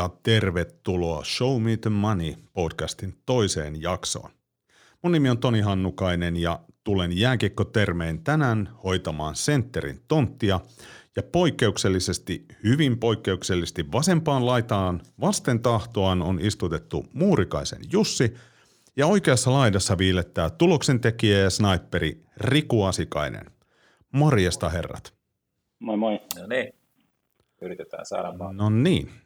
ja tervetuloa Show Me the Money podcastin toiseen jaksoon. Mun nimi on Toni Hannukainen ja tulen jääkiekkotermein tänään hoitamaan sentterin tonttia ja poikkeuksellisesti, hyvin poikkeuksellisesti vasempaan laitaan vasten tahtoaan on istutettu Muurikaisen Jussi ja oikeassa laidassa viilettää tuloksentekijä ja sniperi Riku Asikainen. Morjesta herrat. Moi moi. No niin, yritetään saada vaan. No niin.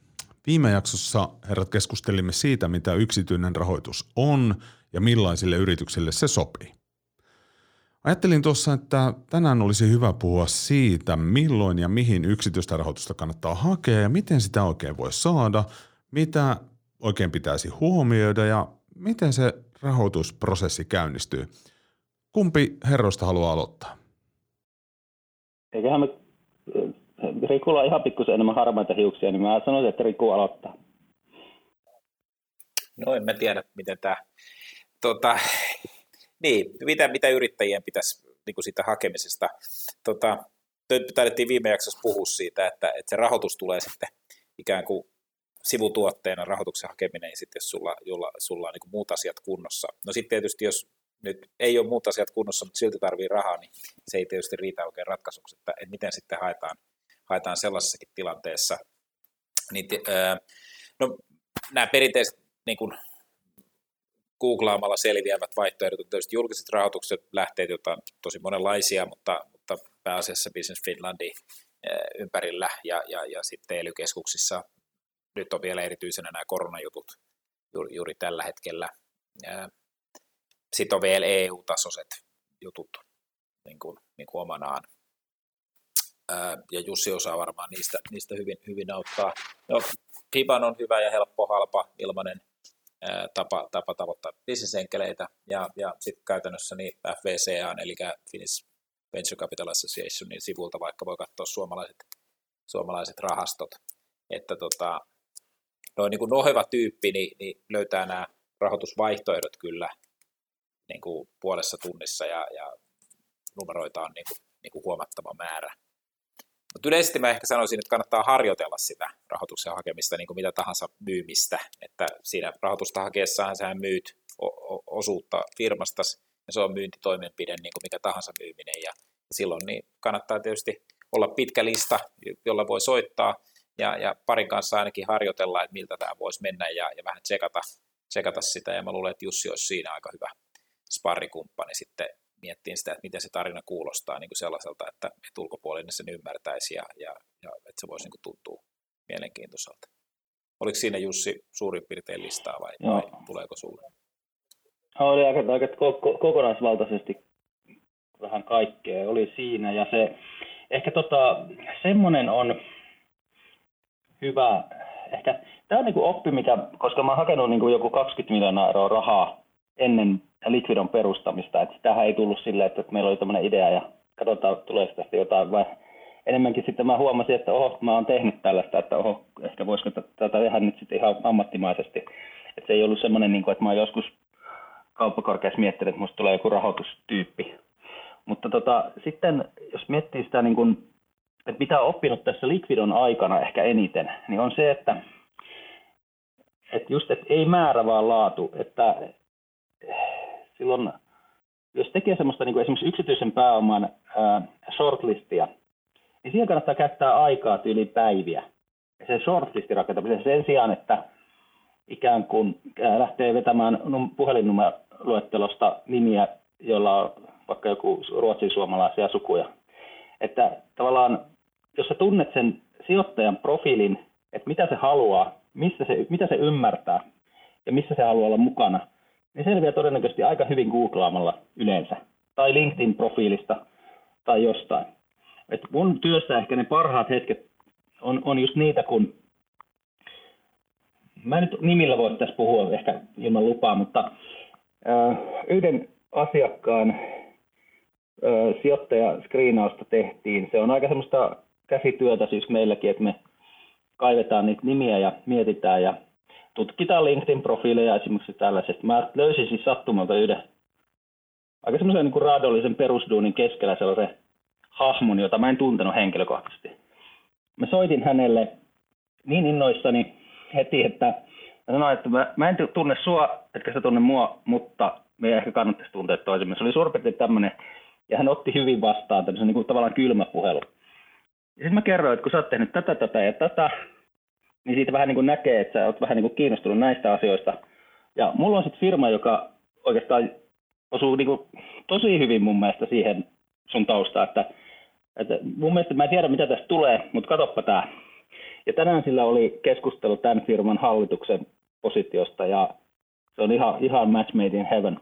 Viime jaksossa herrat keskustelimme siitä, mitä yksityinen rahoitus on ja millaisille yrityksille se sopii. Ajattelin tuossa, että tänään olisi hyvä puhua siitä, milloin ja mihin yksityistä rahoitusta kannattaa hakea ja miten sitä oikein voi saada, mitä oikein pitäisi huomioida ja miten se rahoitusprosessi käynnistyy. Kumpi herroista haluaa aloittaa? Eiköhän me Rikulla on ihan pikkusen enemmän harmaita hiuksia, niin mä sanoisin, että Riku aloittaa. No en mä tiedä, miten tämä, tota, niin, mitä, mitä yrittäjien pitäisi niin kuin siitä hakemisesta. Tota, taidettiin viime jaksossa puhua siitä, että, että se rahoitus tulee sitten ikään kuin sivutuotteena rahoituksen hakeminen, ja sitten jos sulla, jolla, sulla on niin muut asiat kunnossa. No sitten tietysti, jos nyt ei ole muut asiat kunnossa, mutta silti tarvii rahaa, niin se ei tietysti riitä oikein ratkaisuksi, että, että miten sitten haetaan haetaan sellaisessakin tilanteessa. Niin, no, nämä perinteiset niin kuin googlaamalla selviävät vaihtoehdot on tietysti julkiset rahoitukset, lähteet, joita on tosi monenlaisia, mutta, mutta pääasiassa Business Finlandin ympärillä ja, ja, ja sitten ely nyt on vielä erityisenä nämä koronajutut juuri, juuri tällä hetkellä. Sitten on vielä EU-tasoiset jutut niin kuin, niin kuin omanaan ja Jussi osaa varmaan niistä, niistä hyvin, hyvin auttaa. No, Fiban on hyvä ja helppo, halpa, ilmainen tapa, tapa tavoittaa bisnesenkeleitä, ja, ja sitten käytännössä niin FVCA, eli Finnish Venture Capital Associationin sivulta vaikka voi katsoa suomalaiset, suomalaiset rahastot, että tota, noin niin kuin noheva tyyppi niin, niin löytää nämä rahoitusvaihtoehdot kyllä niin kuin puolessa tunnissa ja, ja numeroita on niin kuin, niin kuin huomattava määrä. Mutta yleisesti mä ehkä sanoisin, että kannattaa harjoitella sitä rahoituksen hakemista, niin kuin mitä tahansa myymistä, että siinä rahoitusta hakeessaan sä myyt osuutta firmasta, ja se on myyntitoimenpide, niin kuin mikä tahansa myyminen, ja silloin niin kannattaa tietysti olla pitkä lista, jolla voi soittaa, ja, ja parin kanssa ainakin harjoitella, että miltä tämä voisi mennä, ja, ja vähän tsekata, tsekata sitä, ja mä luulen, että Jussi olisi siinä aika hyvä sparrikumppani sitten miettiin sitä, että miten se tarina kuulostaa niin kuin sellaiselta, että, että ulkopuolinen sen ymmärtäisi ja, ja, ja että se voisi niin kuin tuntua mielenkiintoiselta. Oliko siinä Jussi suurin piirtein listaa vai, vai tuleeko sulle? Oli aika, aika kokonaisvaltaisesti vähän kaikkea oli siinä ja se ehkä tota, semmoinen on hyvä, ehkä tämä on niin kuin oppi, mikä, koska mä oon hakenut niin kuin joku 20 miljoonaa euroa rahaa ennen Liquidon perustamista. Että tähän ei tullut silleen, että meillä oli tämmöinen idea ja katsotaan, tulee tästä jotain, vai enemmänkin sitten mä huomasin, että oho, mä oon tehnyt tällaista, että oho, ehkä voisiko tätä tehdä nyt sitten ihan ammattimaisesti. Että se ei ollut semmoinen, niin kuin, että mä oon joskus kauppakorkeassa miettinyt, että musta tulee joku rahoitustyyppi. Mutta tota, sitten, jos miettii sitä, niin kuin, että mitä on oppinut tässä Liquidon aikana ehkä eniten, niin on se, että, että just, että ei määrä vaan laatu, että silloin, jos tekee semmoista niin kuin esimerkiksi yksityisen pääoman ää, shortlistia, niin siihen kannattaa käyttää aikaa tyyli päiviä. Ja se shortlistin rakentamisen sen sijaan, että ikään kuin lähtee vetämään puhelinnumeroluettelosta nimiä, joilla on vaikka joku ruotsin suomalaisia sukuja. Että tavallaan, jos sä tunnet sen sijoittajan profiilin, että mitä se haluaa, missä se, mitä se ymmärtää ja missä se haluaa olla mukana – niin selviää todennäköisesti aika hyvin googlaamalla yleensä. Tai LinkedIn-profiilista tai jostain. Et mun työssä ehkä ne parhaat hetket on, on just niitä, kun mä nyt nimillä voi tässä puhua ehkä ilman lupaa, mutta äh, yhden asiakkaan äh, sijoittajaskriinausta tehtiin. Se on aika semmoista käsityötä siis meilläkin, että me kaivetaan niitä nimiä ja mietitään ja tutkitaan LinkedIn-profiileja esimerkiksi tällaisesta. Mä löysin siis sattumalta yhden aika semmoisen niin raadollisen perusduunin keskellä sellaisen hahmon, jota mä en tuntenut henkilökohtaisesti. Mä soitin hänelle niin innoissani, heti, että mä sanoin, että mä, mä en tunne sua, etkä sä tunne mua, mutta me ehkä kannattaisi tuntea toisemme. Se oli suurin tämmöinen, ja hän otti hyvin vastaan tämmöisen niin kuin tavallaan kylmä puhelu. Ja sitten mä kerroin, että kun sä oot tehnyt tätä, tätä ja tätä, niin siitä vähän niin kuin näkee, että sä oot vähän niin kuin kiinnostunut näistä asioista. Ja mulla on sitten firma, joka oikeastaan osuu niin kuin tosi hyvin mun mielestä siihen sun taustaan, että, että mun mielestä mä en tiedä, mitä tästä tulee, mutta katoppa tämä. Ja tänään sillä oli keskustelu tämän firman hallituksen positiosta ja se on ihan, ihan match made in heaven.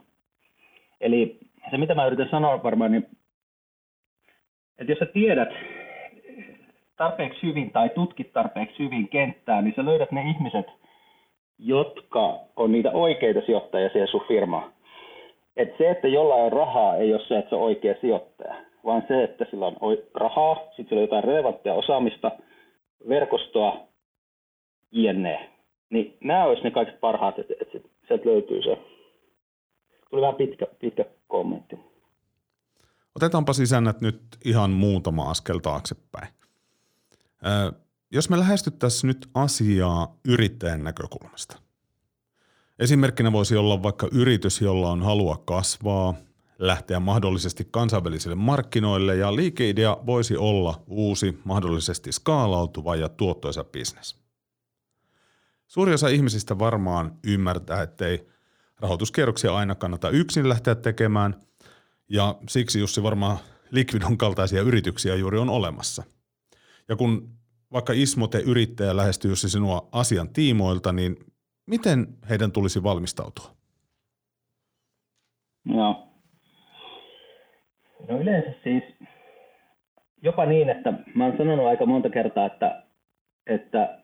Eli se, mitä mä yritän sanoa varmaan, niin että jos sä tiedät tarpeeksi hyvin tai tutkit tarpeeksi hyvin kenttää, niin sä löydät ne ihmiset, jotka on niitä oikeita sijoittajia siihen sun firmaan. Et se, että jollain on rahaa, ei ole se, että se on oikea sijoittaja, vaan se, että sillä on rahaa, sitten sillä on jotain relevanttia osaamista, verkostoa, jne. Niin nämä olisi ne kaikista parhaat, että, että sieltä löytyy se. Tuli vähän pitkä, pitkä kommentti. Otetaanpa sisännät nyt ihan muutama askel taaksepäin. Jos me lähestyttäisiin nyt asiaa yrittäjän näkökulmasta. Esimerkkinä voisi olla vaikka yritys, jolla on halua kasvaa, lähteä mahdollisesti kansainvälisille markkinoille ja liikeidea voisi olla uusi, mahdollisesti skaalautuva ja tuottoisa bisnes. Suuri osa ihmisistä varmaan ymmärtää, ettei rahoituskierroksia aina kannata yksin lähteä tekemään ja siksi Jussi varmaan Liquidon kaltaisia yrityksiä juuri on olemassa. Ja kun vaikka Ismote yrittäjä lähestyy sinua asian tiimoilta, niin miten heidän tulisi valmistautua? Joo. No yleensä siis jopa niin, että mä oon sanonut aika monta kertaa, että, että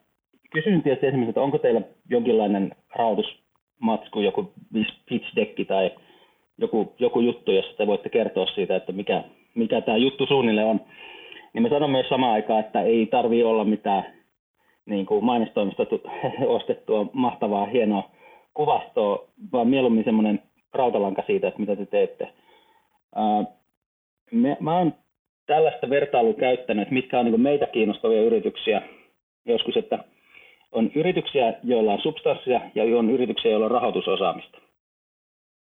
kysyn tietysti esimerkiksi, että onko teillä jonkinlainen rahoitusmatsku, joku pitch deck tai joku, joku juttu, jossa te voitte kertoa siitä, että mikä, mikä tämä juttu suunnilleen on. Niin mä sanon myös samaan aikaan, että ei tarvii olla mitään niin kuin mainostoimista ostettua mahtavaa, hienoa kuvastoa, vaan mieluummin semmoinen rautalanka siitä, että mitä te teette. me, mä oon tällaista vertailua käyttänyt, että mitkä on niin meitä kiinnostavia yrityksiä joskus, että on yrityksiä, joilla on substanssia ja on yrityksiä, joilla on rahoitusosaamista.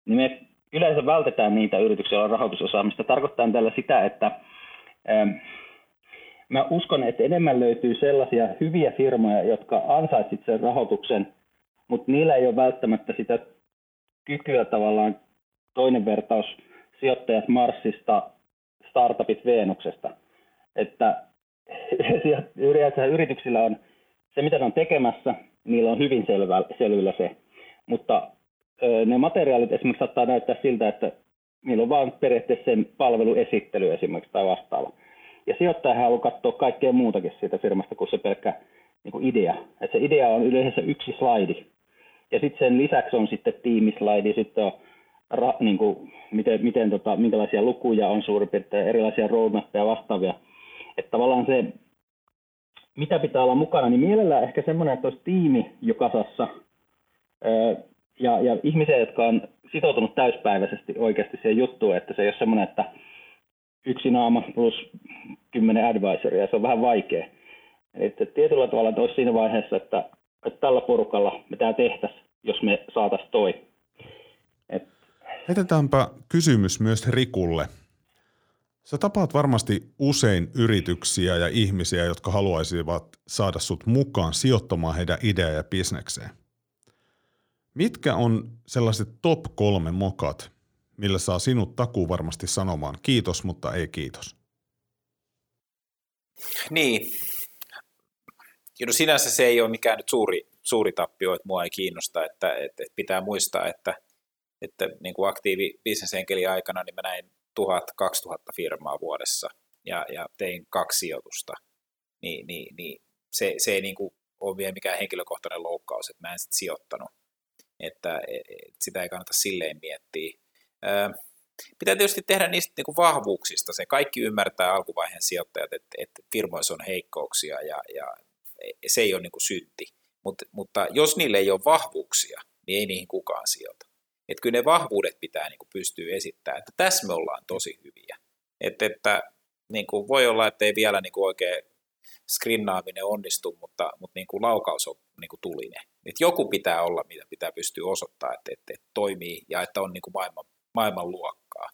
Niin me yleensä vältetään niitä yrityksiä, joilla on rahoitusosaamista. Tarkoittaa tällä sitä, että mä uskon, että enemmän löytyy sellaisia hyviä firmoja, jotka ansaitsit sen rahoituksen, mutta niillä ei ole välttämättä sitä kykyä tavallaan toinen vertaus sijoittajat Marsista, startupit Veenuksesta. Että yrityksillä on se, mitä ne on tekemässä, niillä on hyvin selvä, selvillä se. Mutta ne materiaalit esimerkiksi saattaa näyttää siltä, että niillä on vain periaatteessa sen palveluesittely esimerkiksi tai vastaava. Ja sijoittaja haluaa katsoa kaikkea muutakin siitä firmasta kuin se pelkkä niin kuin idea. Et se idea on yleensä yksi slaidi. Ja sitten sen lisäksi on sitten tiimislaidi, sitten on ra, niin kuin, miten, miten tota, minkälaisia lukuja on suurin piirtein, erilaisia roadmappeja vastaavia. Että tavallaan se, mitä pitää olla mukana, niin mielellään ehkä semmoinen, että olisi tiimi jo kasassa ja, ja ihmisiä, jotka on sitoutunut täyspäiväisesti oikeasti siihen juttuun, että se ei ole semmoinen, että yksi naama plus kymmenen advisoria, se on vähän vaikea. Että tietyllä tavalla että olisi siinä vaiheessa, että, että tällä porukalla me tämä tehtäisiin, jos me saataisiin toi. Et... Heitetäänpä kysymys myös Rikulle. Sä tapaat varmasti usein yrityksiä ja ihmisiä, jotka haluaisivat saada sut mukaan sijoittamaan heidän ideaa ja bisnekseen. Mitkä on sellaiset top kolme mokat, millä saa sinut takuu varmasti sanomaan kiitos, mutta ei kiitos? Niin. No sinänsä se ei ole mikään nyt suuri, suuri tappio, että mua ei kiinnosta, että, että, että pitää muistaa, että, että niin kuin aktiivi bisnesenkeli aikana niin mä näin 1000-2000 firmaa vuodessa ja, ja tein kaksi sijoitusta, niin, niin, niin se, se ei niin kuin ole vielä mikään henkilökohtainen loukkaus, että mä en sitten sijoittanut, että et, et sitä ei kannata silleen miettiä. Pitää tietysti tehdä niistä niin kuin vahvuuksista. Se kaikki ymmärtää alkuvaiheen sijoittajat, että, että firmoissa on heikkouksia ja, ja se ei ole niin kuin synti. Mut, mutta jos niille ei ole vahvuuksia, niin ei niihin kukaan sijoita. Että kyllä ne vahvuudet pitää niin kuin pystyä esittämään, että tässä me ollaan tosi hyviä. Että, että niin kuin voi olla, että ei vielä niin kuin oikein skrinnaaminen onnistu, mutta, mutta niin kuin laukaus on niin kuin tuli ne. Et joku pitää olla, mitä pitää pystyä osoittaa, että, että, että toimii ja että on niin kuin maailman, maailman luokkaa.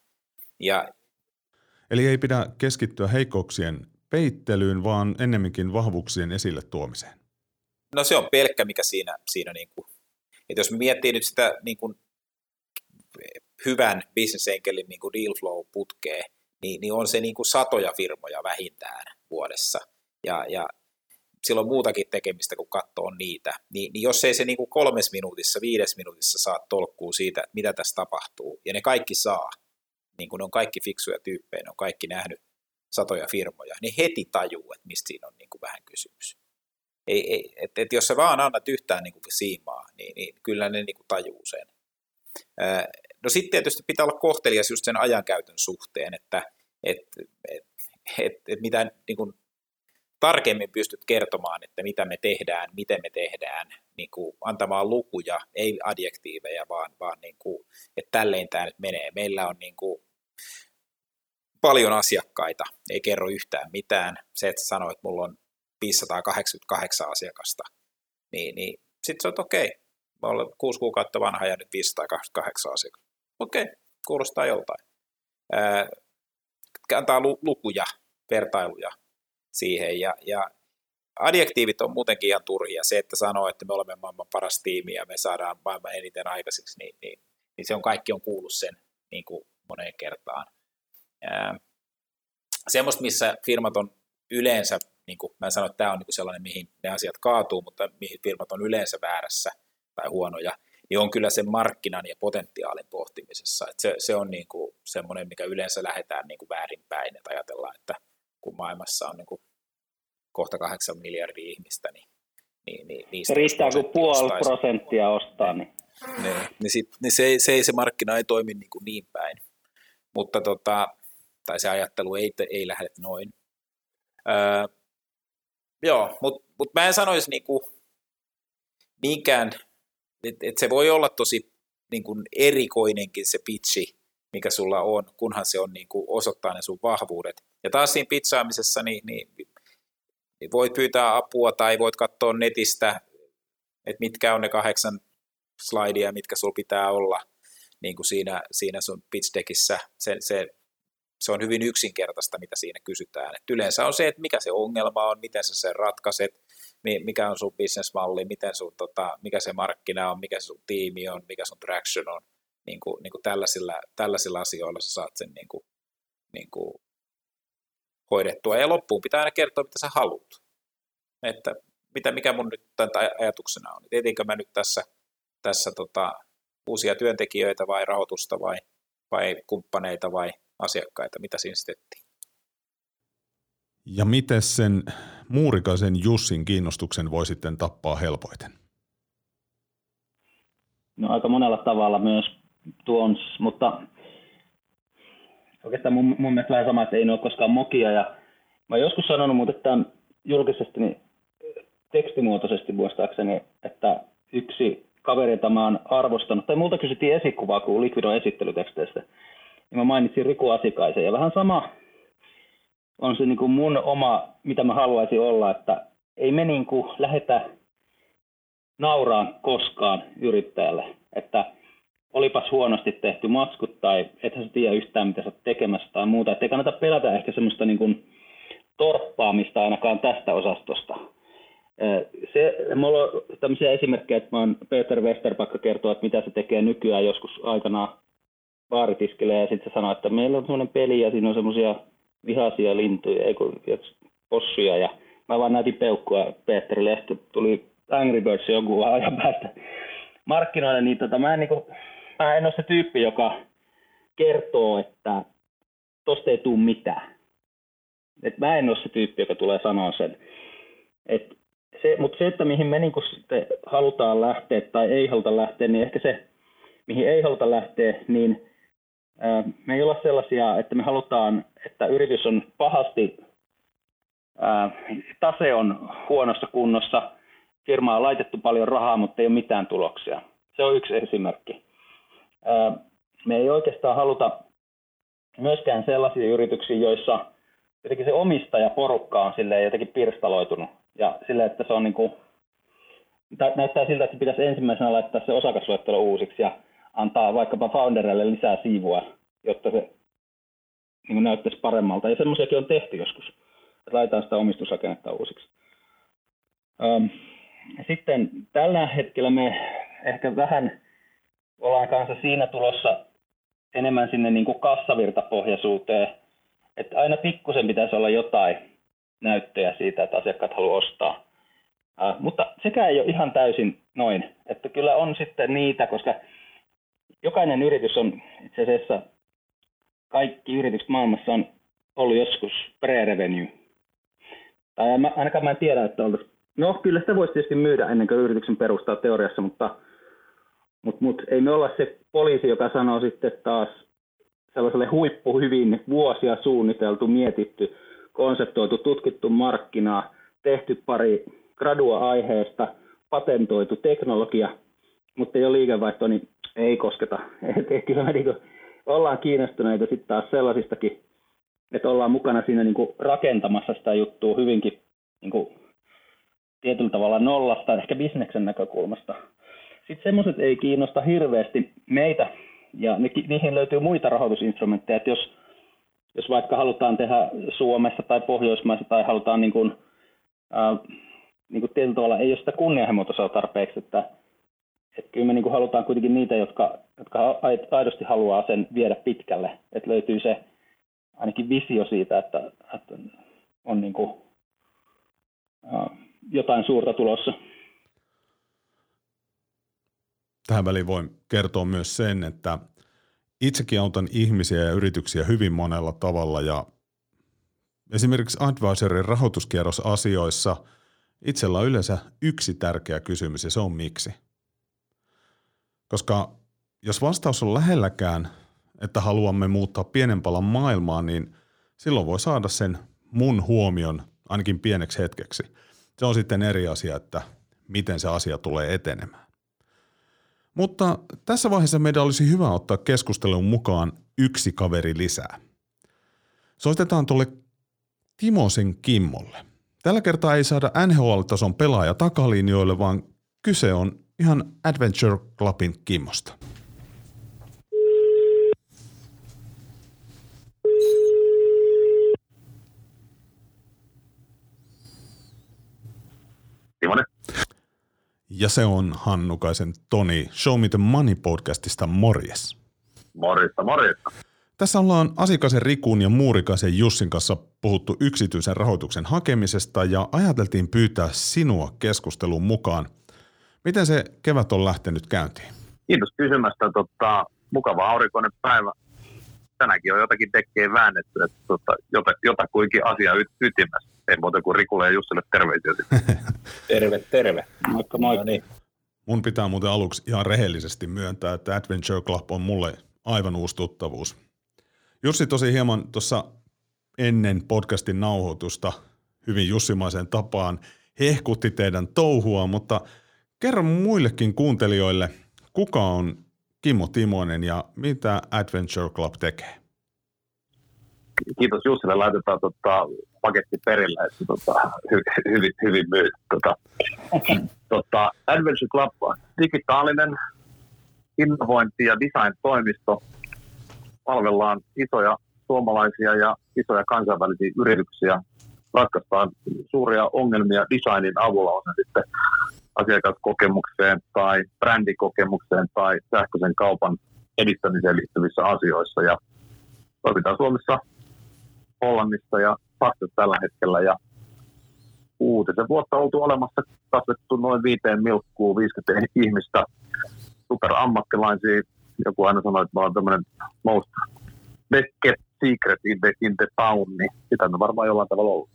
Ja, Eli ei pidä keskittyä heikkouksien peittelyyn, vaan ennemminkin vahvuuksien esille tuomiseen. No se on pelkkä, mikä siinä, siinä niin kuin, että jos miettii nyt sitä niin kuin hyvän bisnesenkelin niin kuin deal flow putkeen, niin, niin on se niin kuin satoja firmoja vähintään vuodessa. Ja, ja silloin muutakin tekemistä, kun katsoo niitä, niin, niin jos ei se niin kuin kolmes minuutissa, viides minuutissa saa tolkkuu siitä, että mitä tässä tapahtuu, ja ne kaikki saa, niin kuin ne on kaikki fiksuja tyyppejä, ne on kaikki nähnyt satoja firmoja, niin heti tajuu, että mistä siinä on niin kuin vähän kysymys. Ei, ei, et, et jos sä vaan annat yhtään niin kuin siimaa, niin, niin kyllä ne niin kuin tajuu sen. No sitten tietysti pitää olla kohtelias just sen ajankäytön suhteen, että et, et, et, et mitä niin kuin tarkemmin pystyt kertomaan, että mitä me tehdään, miten me tehdään, niin kuin antamaan lukuja, ei adjektiiveja, vaan, vaan niin kuin, että tälleen tämä nyt menee. Meillä on niin kuin paljon asiakkaita, ei kerro yhtään mitään. Se, että sanoit, että mulla on 588 asiakasta, niin, niin sitten se on okei. Okay. Mä olen kuusi kuukautta vanha ja nyt 588 asiakasta. Okei, okay. kuulostaa joltain. Ää, antaa lukuja, vertailuja siihen ja, ja adjektiivit on muutenkin ihan turhia. Se, että sanoo, että me olemme maailman paras tiimi ja me saadaan maailman eniten aikaiseksi, niin, niin, niin se on kaikki on kuullut sen niin kuin moneen kertaan. Ää, semmoista, missä firmat on yleensä, niin kuin mä sanoin, että tämä on niin kuin sellainen, mihin ne asiat kaatuu, mutta mihin firmat on yleensä väärässä tai huonoja, niin on kyllä sen markkinan ja potentiaalin pohtimisessa. Se, se on niin kuin semmoinen, mikä yleensä lähdetään niin kuin väärinpäin, että ajatellaan, että kun maailmassa on niin kuin kohta kahdeksan miljardia ihmistä, niin, niin, niin niistä Riittää kuin puoli prosenttia ostaa. Niin, niin, niin, sit, niin se, se, se markkina ei toimi niin, kuin niin päin. Mutta tota, tai se ajattelu ei, ei lähde noin. Öö, joo, mutta mut mä en sanoisi niinku niinkään, että et se voi olla tosi niinku erikoinenkin se pitchi, mikä sulla on, kunhan se on niinku osoittaa ne sun vahvuudet. Ja taas siinä pitsaamisessa niin, niin, niin voit pyytää apua tai voit katsoa netistä, että mitkä on ne kahdeksan slaidia, mitkä sulla pitää olla niin kuin siinä, siinä sun pitch deckissä. Se, se se on hyvin yksinkertaista, mitä siinä kysytään. Et yleensä on se, että mikä se ongelma on, miten sä sen ratkaiset, mikä on sun bisnesmalli, miten sun, tota, mikä se markkina on, mikä sun tiimi on, mikä sun traction on. Niin kuin, niin kuin tällaisilla, tällaisilla asioilla sä saat sen niin kuin, niin kuin hoidettua. Ja loppuun pitää aina kertoa, mitä sä haluat. Että mitä, mikä mun nyt tämän ajatuksena on. Etinkö mä nyt tässä, tässä tota, uusia työntekijöitä vai rahoitusta vai, vai kumppaneita vai asiakkaita, mitä siinä sitten Ja miten sen Muurikaisen Jussin kiinnostuksen voi sitten tappaa helpoiten? No aika monella tavalla myös tuon, mutta oikeastaan mun, mun mielestä vähän sama, että ei ole koskaan mokia. Ja mä oon joskus sanonut mutta että julkisesti niin tekstimuotoisesti muistaakseni, että yksi kaveri, jota mä oon arvostanut, tai multa kysyttiin esikuvaa kuin Liquidon esittelyteksteistä, niin mä mainitsin Riku Asikaisen. Ja vähän sama on se niin kuin mun oma, mitä mä haluaisin olla, että ei me niin kuin lähetä nauraan koskaan yrittäjälle, että olipas huonosti tehty matskut tai ethän sä tiedä yhtään, mitä sä tekemässä tai muuta. Että ei kannata pelätä ehkä semmoista niin kuin torppaamista ainakaan tästä osastosta. Se, mulla on tämmöisiä esimerkkejä, että mä oon Peter Westerpakka kertoo, että mitä se tekee nykyään joskus aikanaan baaritiskille ja sitten se sanoi, että meillä on semmoinen peli ja siinä on semmoisia vihaisia lintuja, ei kun, possuja ja mä vaan näytin peukkua Peterille ja tuli Angry Birds joku ajan päästä markkinoille, niin tota, mä, en, niin kuin, mä en ole se tyyppi, joka kertoo, että tosta ei tule mitään. Et mä en ole se tyyppi, joka tulee sanoa sen. Et se, mutta se, että mihin me niin sitten halutaan lähteä tai ei haluta lähteä, niin ehkä se, mihin ei haluta lähteä, niin me ei olla sellaisia, että me halutaan, että yritys on pahasti, tase on huonossa kunnossa, firma on laitettu paljon rahaa, mutta ei ole mitään tuloksia. Se on yksi esimerkki. Me ei oikeastaan haluta myöskään sellaisia yrityksiä, joissa jotenkin se omistajaporukka on sille jotenkin pirstaloitunut ja sille, että se on niin kuin näyttää siltä, että pitäisi ensimmäisenä laittaa se osakasluettelo uusiksi ja antaa vaikkapa founderille lisää siivua, jotta se niin näyttäisi paremmalta. Ja semmoisiakin on tehty joskus, että laitetaan sitä omistusrakennetta uusiksi. Sitten tällä hetkellä me ehkä vähän ollaan kanssa siinä tulossa enemmän sinne niin kuin kassavirtapohjaisuuteen, että aina pikkusen pitäisi olla jotain näyttöjä siitä, että asiakkaat haluaa ostaa. Uh, mutta sekä ei ole ihan täysin noin, että kyllä on sitten niitä, koska jokainen yritys on itse asiassa, kaikki yritykset maailmassa on ollut joskus pre-revenue. Tai ainakaan mä en tiedä, että oltaisiin, no kyllä sitä voisi tietysti myydä ennen kuin yrityksen perustaa teoriassa, mutta, mutta, mutta ei me olla se poliisi, joka sanoo sitten taas sellaiselle huippu hyvin vuosia suunniteltu, mietitty, konseptoitu, tutkittu markkinaa, tehty pari gradua aiheesta, patentoitu teknologia, mutta ei ole liikevaihtoa, niin ei kosketa. Et kyllä me niin ollaan kiinnostuneita sitten taas sellaisistakin, että ollaan mukana siinä niin rakentamassa sitä juttua hyvinkin niin kuin tietyllä tavalla nollasta, ehkä bisneksen näkökulmasta. Sitten semmoiset ei kiinnosta hirveästi meitä, ja niihin löytyy muita rahoitusinstrumentteja, että jos, jos vaikka halutaan tehdä Suomessa tai Pohjoismaissa tai halutaan niin kuin, äh, niin kuin tietyllä tavalla ei ole sitä kunnianhimoa tarpeeksi, että, että kyllä me niin kuin halutaan kuitenkin niitä, jotka, jotka aidosti haluaa sen viedä pitkälle, että löytyy se ainakin visio siitä, että, että on niin kuin, äh, jotain suurta tulossa. Tähän väliin voin kertoa myös sen, että itsekin autan ihmisiä ja yrityksiä hyvin monella tavalla ja esimerkiksi Advisorin rahoituskierrosasioissa itsellä on yleensä yksi tärkeä kysymys ja se on miksi. Koska jos vastaus on lähelläkään, että haluamme muuttaa pienen palan maailmaa, niin silloin voi saada sen mun huomion ainakin pieneksi hetkeksi. Se on sitten eri asia, että miten se asia tulee etenemään. Mutta tässä vaiheessa meidän olisi hyvä ottaa keskusteluun mukaan yksi kaveri lisää. Soitetaan tuolle Timosen Kimmolle. Tällä kertaa ei saada NHL-tason pelaaja takalinjoille, vaan kyse on ihan Adventure Clubin Kimmosta. Timonen. Ja se on Hannukaisen Toni Show Me the Money podcastista morjes. Morjesta, morjesta. Tässä ollaan Asikaisen Rikun ja Muurikaisen Jussin kanssa puhuttu yksityisen rahoituksen hakemisesta ja ajateltiin pyytää sinua keskusteluun mukaan. Miten se kevät on lähtenyt käyntiin? Kiitos kysymästä. Tota, mukava aurinkoinen päivä. Tänäänkin on jotakin tekkiä väännetty, että tota, jota, jotakuinkin asia y- ytimessä. Ei muuta kuin Rikulle ja Jussille terveisiä terve, terve. Moikka, moikka. No niin. Mun pitää muuten aluksi ihan rehellisesti myöntää, että Adventure Club on mulle aivan uusi tuttavuus. Jussi tosi hieman tuossa ennen podcastin nauhoitusta hyvin jussimaiseen tapaan hehkutti teidän touhua, mutta kerro muillekin kuuntelijoille, kuka on Kimmo Timonen ja mitä Adventure Club tekee? Kiitos Jussille, laitetaan tota, paketti perille, että tota, hy, hyvin, hyvin myyt. Tota, tota, Adventure Club digitaalinen innovointi- ja design-toimisto. Palvellaan isoja suomalaisia ja isoja kansainvälisiä yrityksiä. Ratkaistaan suuria ongelmia designin avulla, on sitten asiakaskokemukseen tai brändikokemukseen tai sähköisen kaupan edistämiseen liittyvissä asioissa. Ja toimitaan Suomessa, Hollannissa ja Saksassa tällä hetkellä. Ja kuutisen vuotta oltu olemassa, kasvettu noin viiteen milkkuun 50 ihmistä, superammattilaisia. Joku aina sanoi, että mä oon tämmöinen most best kept secret in the, in the town, niin sitä me varmaan jollain tavalla ollut.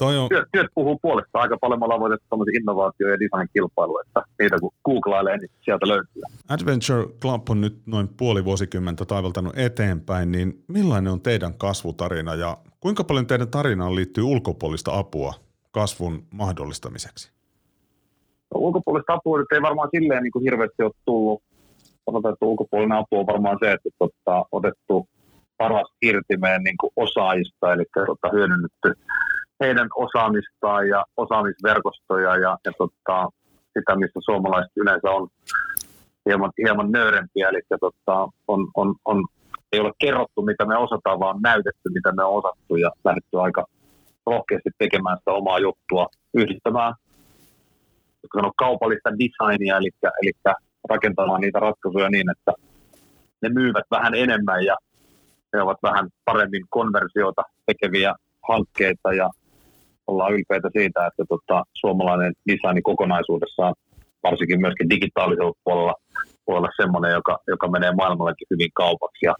Toi on... työt, työt puhuu puolesta aika paljon. Me ollaan voitettu innovaatio- ja design-kilpailuja, että niitä kun googlailee, niin sieltä löytyy. Adventure Club on nyt noin puoli vuosikymmentä taivaltanut eteenpäin, niin millainen on teidän kasvutarina ja kuinka paljon teidän tarinaan liittyy ulkopuolista apua kasvun mahdollistamiseksi? No, ulkopuolista apua nyt ei varmaan silleen niin kuin hirveästi ole tullut. Sanotaan, että ulkopuolinen apu on varmaan se, että tota, otettu paras irti meidän niin kuin osaajista, eli tota, hyödynnetty heidän osaamistaan ja osaamisverkostoja ja, ja tota, sitä, missä suomalaiset yleensä on hieman, hieman nöyrempiä, eli tota, on, on, on, ei ole kerrottu, mitä me osataan, vaan näytetty, mitä me on osattu ja lähdetty aika rohkeasti tekemään sitä omaa juttua, yhdistämään kaupallista designia, eli, eli rakentamaan niitä ratkaisuja niin, että ne myyvät vähän enemmän ja ne ovat vähän paremmin konversiota tekeviä hankkeita ja ollaan ylpeitä siitä, että tota, suomalainen design kokonaisuudessaan, varsinkin myöskin digitaalisella puolella, voi olla semmoinen, joka, joka menee maailmallekin hyvin kaupaksi. Ja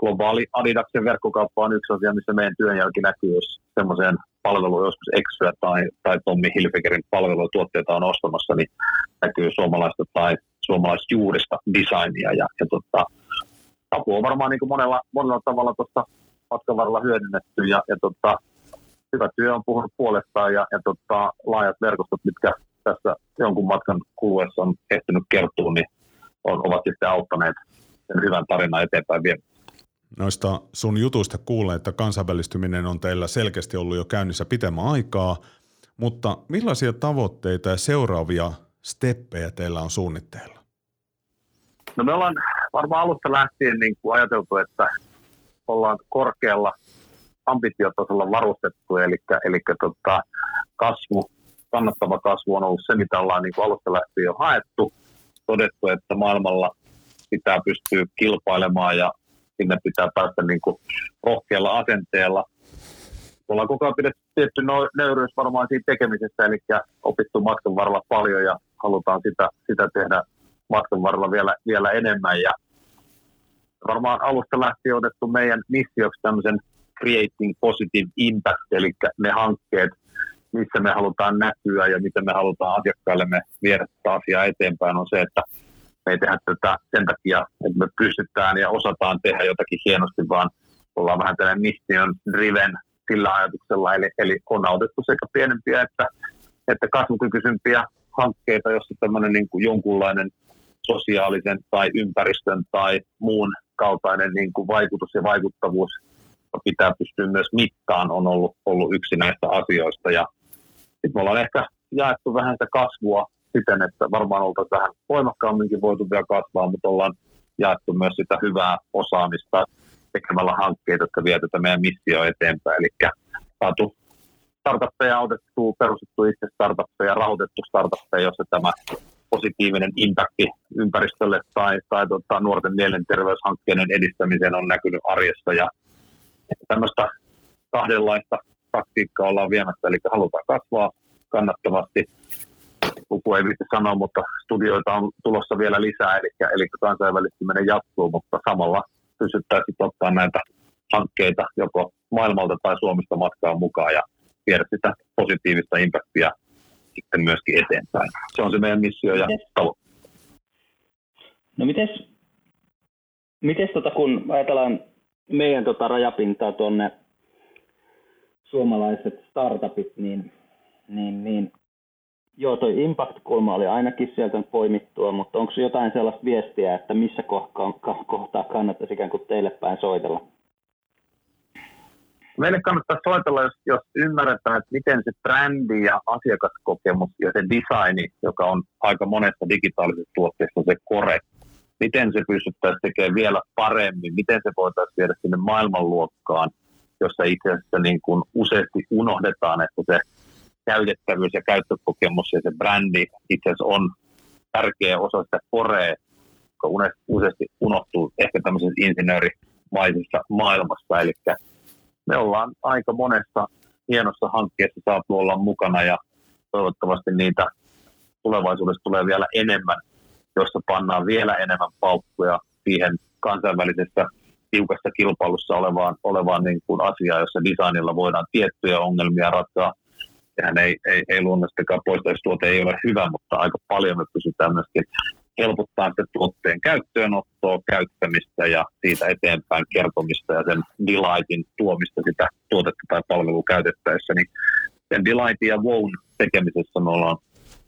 globaali Adidaksen verkkokauppa on yksi asia, missä meidän työnjälki näkyy, jos semmoiseen palvelu joskus Exyä tai, tai Tommi Hilfigerin palvelutuotteita on ostamassa, niin näkyy suomalaista tai suomalaisjuurista designia. Ja, ja tota, apu on varmaan niin kuin monella, monella tavalla tuosta matkan varrella hyödynnetty ja, ja tota, hyvä työ on puhunut puolestaan ja, ja tota, laajat verkostot, mitkä tässä jonkun matkan kuluessa on ehtinyt kertoa, niin on, ovat sitten auttaneet sen hyvän tarinan eteenpäin vielä. Noista sun jutuista kuulee, että kansainvälistyminen on teillä selkeästi ollut jo käynnissä pitemmän aikaa, mutta millaisia tavoitteita ja seuraavia steppejä teillä on suunnitteilla? No me ollaan varmaan alusta lähtien niin kuin ajateltu, että ollaan korkealla ambitiotasolla varustettu, eli, eli tota, kasvu, kannattava kasvu on ollut se, mitä ollaan niin kuin alusta lähtien jo haettu. Todettu, että maailmalla pitää pystyä kilpailemaan ja sinne pitää päästä niin kuin rohkealla asenteella. Ollaan koko ajan pidetty tietty nöyryys varmaan siitä tekemisestä, eli opittu matkan varrella paljon ja halutaan sitä, sitä tehdä matkan varrella vielä, vielä enemmän. Ja varmaan alusta lähtien otettu meidän missioksi tämmöisen creating positive impact, eli ne hankkeet, missä me halutaan näkyä ja miten me halutaan asiakkaillemme viedä tätä asiaa eteenpäin, on se, että me ei tehdä tätä sen takia, että me pystytään ja osataan tehdä jotakin hienosti, vaan ollaan vähän tällainen mission driven sillä ajatuksella, eli, eli on autettu sekä pienempiä että, että kasvukykyisempiä hankkeita, jossa tämmöinen niin kuin jonkunlainen sosiaalisen tai ympäristön tai muun kaltainen niin kuin vaikutus ja vaikuttavuus pitää pystyä myös mittaan on ollut, ollut yksi näistä asioista. Ja sitten me ollaan ehkä jaettu vähän sitä kasvua siten, että varmaan oltaisiin vähän voimakkaamminkin voitu vielä kasvaa, mutta ollaan jaettu myös sitä hyvää osaamista tekemällä hankkeita, jotka vie tätä meidän missio eteenpäin. Eli saatu startuppeja otettu, perustettu itse startuppeja, rahoitettu startuppeja, jossa tämä positiivinen impakti ympäristölle tai, tai tota, nuorten mielenterveyshankkeiden edistämiseen on näkynyt arjessa. Ja tämmöistä kahdenlaista taktiikkaa ollaan viemässä, eli halutaan kasvaa kannattavasti. Luku ei viitti sanoa, mutta studioita on tulossa vielä lisää, eli, eli kansainvälistyminen jatkuu, mutta samalla pystyttäisiin ottaa näitä hankkeita joko maailmalta tai Suomesta matkaan mukaan ja viedä sitä positiivista impaktia sitten myöskin eteenpäin. Se on se meidän missio ja tavoite. No mites, mites tota, kun ajatellaan meidän tota rajapintaa tuonne suomalaiset startupit, niin, niin, niin joo, toi impact-kulma oli ainakin sieltä poimittua, mutta onko jotain sellaista viestiä, että missä kohtaa kannattaisi ikään kuin teille päin soitella? Meille kannattaa soitella, jos, jos ymmärretään, että miten se brändi ja asiakaskokemus ja se designi, joka on aika monessa digitaalisessa tuotteessa se kore, miten se pystyttäisiin tekemään vielä paremmin, miten se voitaisiin viedä sinne maailmanluokkaan, jossa itse asiassa niin kuin useasti unohdetaan, että se käytettävyys ja käyttökokemus ja se brändi itse asiassa on tärkeä osa sitä korea, joka useasti unohtuu ehkä tämmöisessä insinöörimaisessa maailmassa. Eli me ollaan aika monessa hienossa hankkeessa saatu olla mukana ja toivottavasti niitä tulevaisuudessa tulee vielä enemmän jossa pannaan vielä enemmän paukkuja siihen kansainvälisessä tiukassa kilpailussa olevaan, olevaan niin kuin asiaan, jossa designilla voidaan tiettyjä ongelmia ratkaa. Sehän ei, ei, ei luonnostakaan poistaistuote ei ole hyvä, mutta aika paljon me pysytään myöskin helpottaa sitä tuotteen käyttöönottoa, käyttämistä ja siitä eteenpäin kertomista ja sen delightin tuomista sitä tuotetta tai palvelua käytettäessä. Niin sen delightin ja wow tekemisessä me ollaan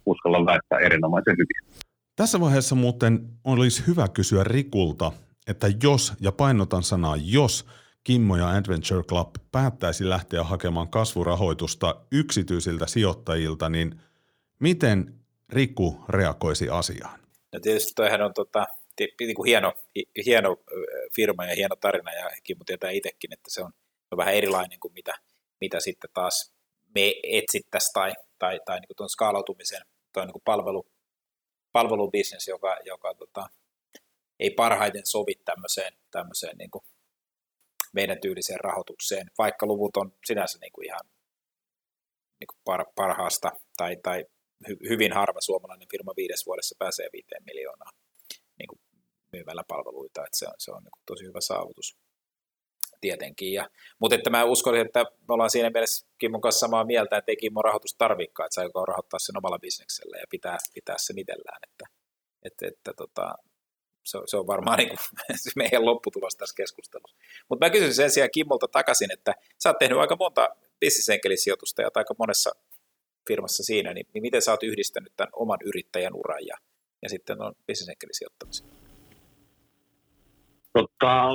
uskalla väittää erinomaisen hyvin. Tässä vaiheessa muuten olisi hyvä kysyä Rikulta, että jos, ja painotan sanaa jos, Kimmo ja Adventure Club päättäisi lähteä hakemaan kasvurahoitusta yksityisiltä sijoittajilta, niin miten Riku reagoisi asiaan. No tietysti toihan on tota, niin kuin hieno, hieno firma ja hieno tarina, ja Kimmo tietää itsekin, että se on, vähän erilainen kuin mitä, mitä sitten taas me etsittäisiin tai, tai, tai niin kuin tuon skaalautumisen, tuo niin palvelu, palvelubisnes, joka, joka tota, ei parhaiten sovi tämmöiseen, tämmöiseen niin kuin meidän tyyliseen rahoitukseen, vaikka luvut on sinänsä niin kuin ihan niin kuin par, parhaasta tai, tai hy, hyvin harva suomalainen firma viides vuodessa pääsee viiteen miljoonaa niin kuin myymällä palveluita, että se on, se on niin kuin tosi hyvä saavutus tietenkin. Ja, mutta että mä uskon, että me ollaan siinä mielessä Kimmon kanssa samaa mieltä, että ei Kimmo rahoitus tarvikaan, että saa rahoittaa sen omalla bisneksellä ja pitää, pitää sen itsellään, että, että, että tota, se, se on varmaan niin kuin meidän lopputulos tässä keskustelussa. Mutta mä kysyn sen sijaan Kimmolta takaisin, että sä oot tehnyt aika monta bisnesenkelisijoitusta ja aika monessa firmassa siinä, niin, niin miten sä oot yhdistänyt tämän oman yrittäjän uran ja, ja sitten on bisnesenkelisijoittamisen? Totta,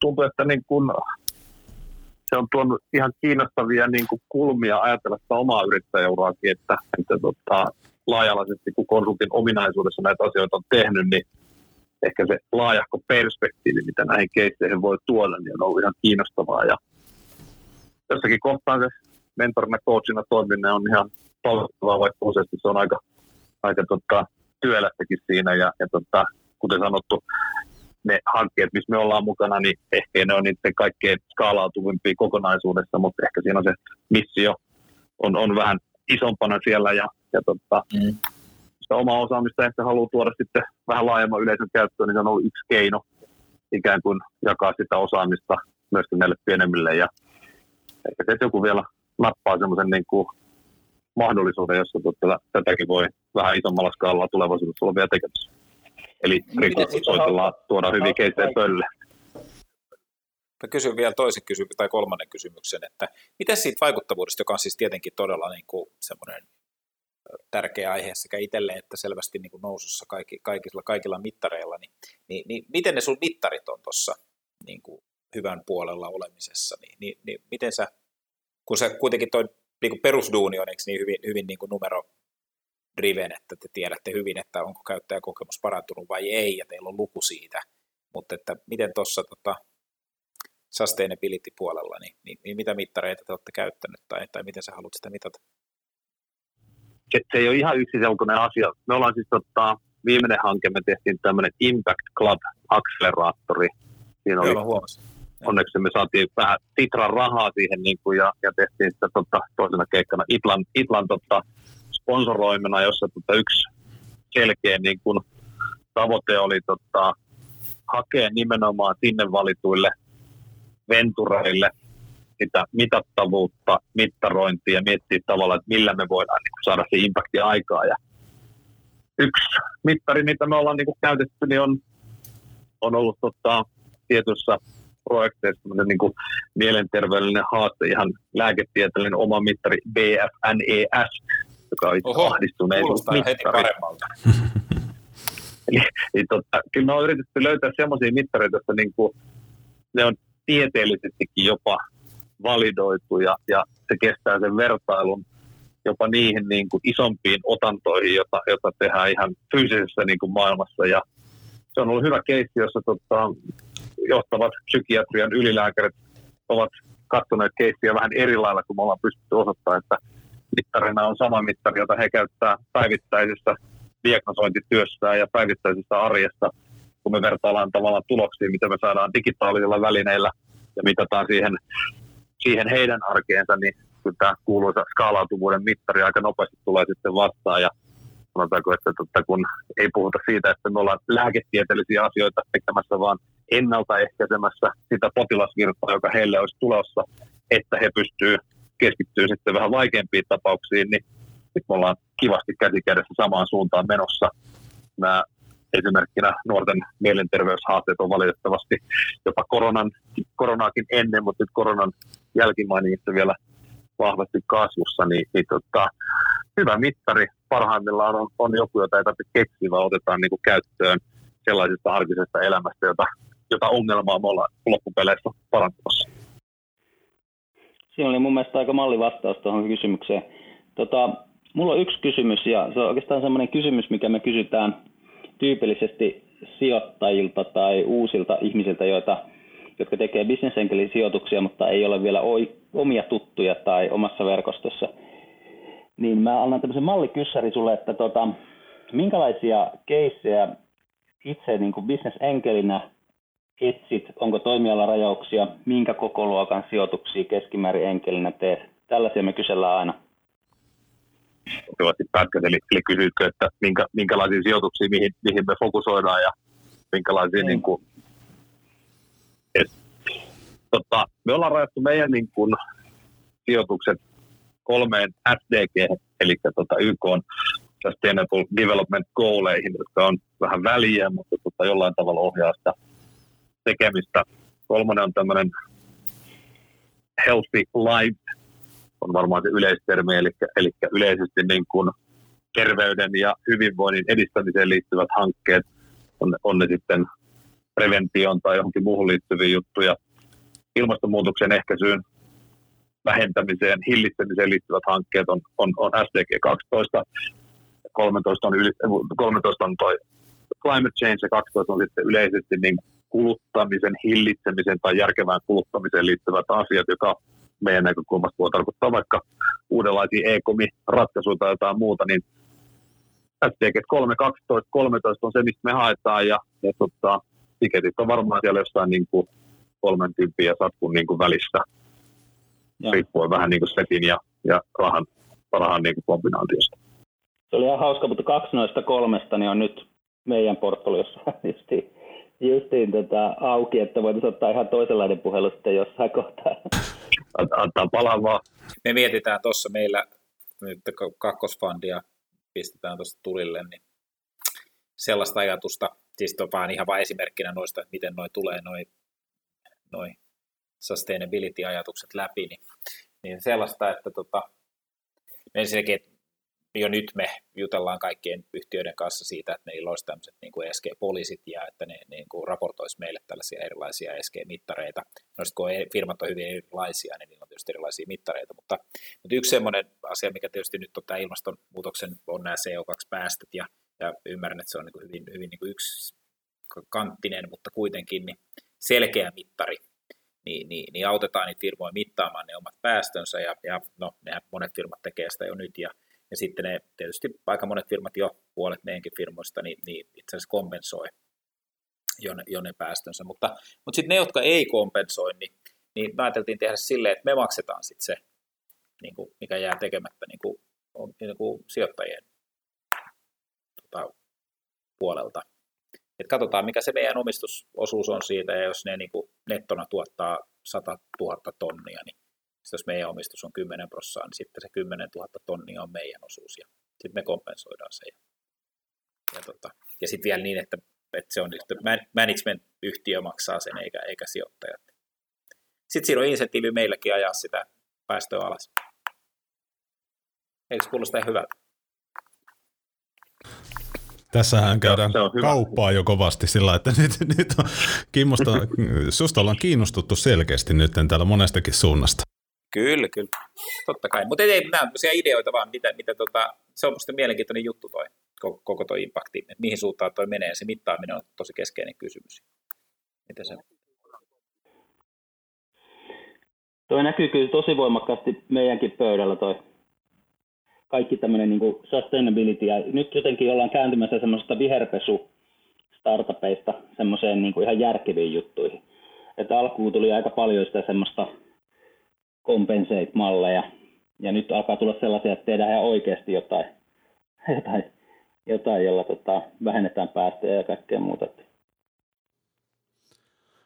tuntuu, että niin kun, se on tuonut ihan kiinnostavia niin kuin kulmia ajatella sitä omaa yrittäjäuraakin, että, että tota, laajalaisesti, kun konsultin ominaisuudessa näitä asioita on tehnyt, niin ehkä se laajahko perspektiivi, mitä näihin keisseihin voi tuoda, niin on ollut ihan kiinnostavaa. Ja jossakin kohtaa se mentorina, coachina toiminen on ihan palveluttavaa, vaikka useasti se on aika, aika tota, työlästäkin siinä. Ja, ja tota, kuten sanottu, ne hankkeet, missä me ollaan mukana, niin ehkä ne on niiden kaikkein skaalautuvimpia kokonaisuudessa, mutta ehkä siinä on se missio on, on vähän isompana siellä ja, ja tota, mm. sitä omaa osaamista ehkä haluaa tuoda sitten vähän laajemman yleisön käyttöön, niin se on ollut yksi keino ikään kuin jakaa sitä osaamista myöskin näille pienemmille ja ehkä se joku vielä nappaa semmoisen niin kuin mahdollisuuden, jossa tota, tätäkin voi vähän isommalla skaalalla tulevaisuudessa olla vielä tekemässä. Eli soitellaan, tuoda hyviä keissejä pölle. Mä kysyn vielä toisen kysymyksen tai kolmannen kysymyksen, että miten siitä vaikuttavuudesta, joka on siis tietenkin todella niin kuin semmoinen tärkeä aihe sekä itselle että selvästi niin kuin nousussa kaikki, kaikilla, kaikilla mittareilla, niin, niin, niin miten ne sun mittarit on tuossa niin kuin hyvän puolella olemisessa, niin, niin, niin miten sä, kun sä kuitenkin toi niin kuin perusduuni on niin hyvin, hyvin niin kuin numero driven, että te tiedätte hyvin, että onko käyttäjäkokemus parantunut vai ei, ja teillä on luku siitä, mutta että miten tuossa tota, sustainability-puolella, niin, niin, niin mitä mittareita te olette käyttänyt, tai, tai miten sä haluat sitä mitata? Se, se ei ole ihan yksiselkoinen asia. Me ollaan siis tota, viimeinen hanke, me tehtiin tämmöinen Impact Club akseleraattori. Siinä oli, onneksi me saatiin vähän Titran rahaa siihen niin kuin, ja, ja tehtiin sitä tota, toisena keikkana Itlan, Itlan tota, sponsoroimena, jossa tota, yksi selkeä niin kuin, tavoite oli tota, hakea nimenomaan sinne valituille ventureille sitä mitattavuutta, mittarointia ja miettiä tavallaan, että millä me voidaan niin saada se impakti aikaa. Ja yksi mittari, mitä me ollaan niin käytetty, niin on, on ollut tota, tietyissä projekteissa niin mielenterveydellinen haaste, ihan lääketieteellinen oma mittari BFNES, joka on Oho, ahdistuneisuusmittari. heti paremmalta. eli, eli tota, kyllä me on yritetty löytää sellaisia mittareita, että niin kuin, ne on tieteellisestikin jopa validoitu ja, ja se kestää sen vertailun jopa niihin niin kuin isompiin otantoihin, jota, jota tehdään ihan fyysisessä niin kuin maailmassa. Ja se on ollut hyvä keissi, jossa tota, johtavat psykiatrian ylilääkärit ovat katsoneet keissiä vähän eri lailla, kun me ollaan pystytty osoittamaan, että mittarina on sama mittari, jota he käyttää päivittäisessä diagnosointityössä ja päivittäisessä arjessa, kun me vertaillaan tavallaan tuloksia, mitä me saadaan digitaalisilla välineillä ja mitataan siihen, siihen heidän arkeensa, niin kyllä tämä kuuluisa skaalautuvuuden mittari aika nopeasti tulee sitten vastaan ja sanotaanko, että totta, kun ei puhuta siitä, että me ollaan lääketieteellisiä asioita tekemässä, vaan ennaltaehkäisemässä sitä potilasvirtaa, joka heille olisi tulossa, että he pystyvät keskittyy sitten vähän vaikeampiin tapauksiin, niin nyt me ollaan kivasti käsikädessä samaan suuntaan menossa. Nämä esimerkkinä nuorten mielenterveyshaasteet on valitettavasti jopa koronan, koronaakin ennen, mutta nyt koronan jälkimainingissä vielä vahvasti kasvussa, niin, niin tota, hyvä mittari parhaimmillaan on, on joku, jota ei tarvitse keksiä, vaan otetaan niin kuin käyttöön sellaisesta arkisesta elämästä, jota, jota ongelmaa me ollaan loppupeleissä parantamassa. Siinä oli mun mielestä aika malli vastaus tuohon kysymykseen. Tota, mulla on yksi kysymys ja se on oikeastaan sellainen kysymys, mikä me kysytään tyypillisesti sijoittajilta tai uusilta ihmisiltä, joita, jotka tekee bisnesenkelin sijoituksia, mutta ei ole vielä omia tuttuja tai omassa verkostossa. Niin mä annan tämmöisen mallikyssäri sulle, että tota, minkälaisia keissejä itse niin kuin bisnesenkelinä etsit, onko toimialarajauksia, minkä kokoluokan sijoituksia keskimäärin enkelinä teet. Tällaisia me kysellään aina. Sopivasti pätkät, eli, eli kysytkö, että minkä, minkälaisia sijoituksia, mihin, mihin me fokusoidaan ja minkälaisia niin. Niin kuin, et, tota, me ollaan rajattu meidän niin kuin, sijoitukset kolmeen SDG, eli tota, YK on Sustainable Development Goaleihin, jotka on vähän väliä, mutta tota, jollain tavalla ohjaa sitä tekemistä. Kolmonen on tämmöinen healthy life, on varmaan se yleistermi, eli, eli yleisesti niin kuin terveyden ja hyvinvoinnin edistämiseen liittyvät hankkeet, on, on ne sitten preventioon tai johonkin muuhun liittyviä juttuja, ilmastonmuutoksen ehkäisyyn, vähentämiseen, hillitsemiseen liittyvät hankkeet on, on, on SDG 12, 13 on, yli, 13 on toi climate change ja 12 on sitten yleisesti niin kuluttamisen hillitsemisen tai järkevään kuluttamiseen liittyvät asiat, joka meidän näkökulmasta voi tarkoittaa vaikka uudenlaisia e-komi-ratkaisuja tai jotain muuta, niin SDG 3, 12, 13 on se, mistä me haetaan ja, ja tota, tiketit on varmaan siellä jossain niin kuin kolmen tyyppiä satkun niin kuin välissä, ja. riippuen vähän niin kuin setin ja, ja rahan, rahan niin kuin kombinaatiosta. Se oli ihan hauska, mutta kaksi noista kolmesta niin on nyt meidän portfoliossa justiin, justiin tota auki, että voitaisiin ottaa ihan toisenlainen puhelu sitten jossain kohtaa. Antaa palaa vaan. Me mietitään tuossa meillä nyt kakkosfandia pistetään tuosta tulille, niin sellaista ajatusta, siis vaan ihan vain esimerkkinä noista, että miten noin tulee noin noi sustainability-ajatukset läpi, niin, niin sellaista, että tota, ensinnäkin, että jo nyt me jutellaan kaikkien yhtiöiden kanssa siitä, että meillä olisi tämmöiset niin kuin ESG-poliisit ja että ne niin kuin raportoisi meille tällaisia erilaisia ESG-mittareita. No sitten kun firmat on hyvin erilaisia, niin niillä on tietysti erilaisia mittareita, mutta, mutta yksi semmoinen asia, mikä tietysti nyt on tämä ilmastonmuutoksen, on nämä CO2-päästöt ja, ja ymmärrän, että se on niin kuin hyvin, hyvin niin kuin yksi kanttinen, mutta kuitenkin niin selkeä mittari, niin, niin, niin autetaan niitä firmoja mittaamaan ne omat päästönsä ja, ja no, nehän monet firmat tekee sitä jo nyt ja ja sitten ne tietysti aika monet firmat jo, puolet meidänkin firmoista, niin, niin itse asiassa kompensoi jo ne, jo ne päästönsä. Mutta, mutta sitten ne, jotka ei kompensoi, niin, niin me ajateltiin tehdä silleen, että me maksetaan sitten se, niin kuin, mikä jää tekemättä niin kuin, niin kuin sijoittajien tota, puolelta. Et katsotaan, mikä se meidän omistusosuus on siitä, ja jos ne niin kuin nettona tuottaa 100 000 tonnia, niin jos meidän omistus on 10 prosenttia, niin sitten se 10 000 tonnia on meidän osuus ja sitten me kompensoidaan se. Ja, ja, tota, ja sitten vielä niin, että, että se on management-yhtiö maksaa sen eikä, eikä sijoittajat. Sitten siinä on insentiivi meilläkin ajaa sitä päästöä alas. Eikö kuulosta hyvältä? Tässähän käydään se on kauppaa jo kovasti sillä että nyt, nyt on Kimmosta, susta ollaan kiinnostuttu selkeästi nyt täällä monestakin suunnasta. Kyllä, kyllä. Totta kai. Mutta ei, nämä on ideoita vaan, mitä, mitä tota, se on minusta mielenkiintoinen juttu toi, koko, koko toi impakti, että mihin suuntaan toi menee, se mittaaminen on tosi keskeinen kysymys. Mitä se Toi näkyy kyllä tosi voimakkaasti meidänkin pöydällä toi kaikki tämmöinen niin sustainability, ja nyt jotenkin ollaan kääntymässä semmoisesta viherpesu startupeista semmoiseen niin ihan järkeviin juttuihin. Että alkuun tuli aika paljon sitä semmoista compensate-malleja. Ja nyt alkaa tulla sellaisia, että tehdään ihan oikeasti jotain, jotain, jotain jolla tota, vähennetään päästöjä ja kaikkea muuta.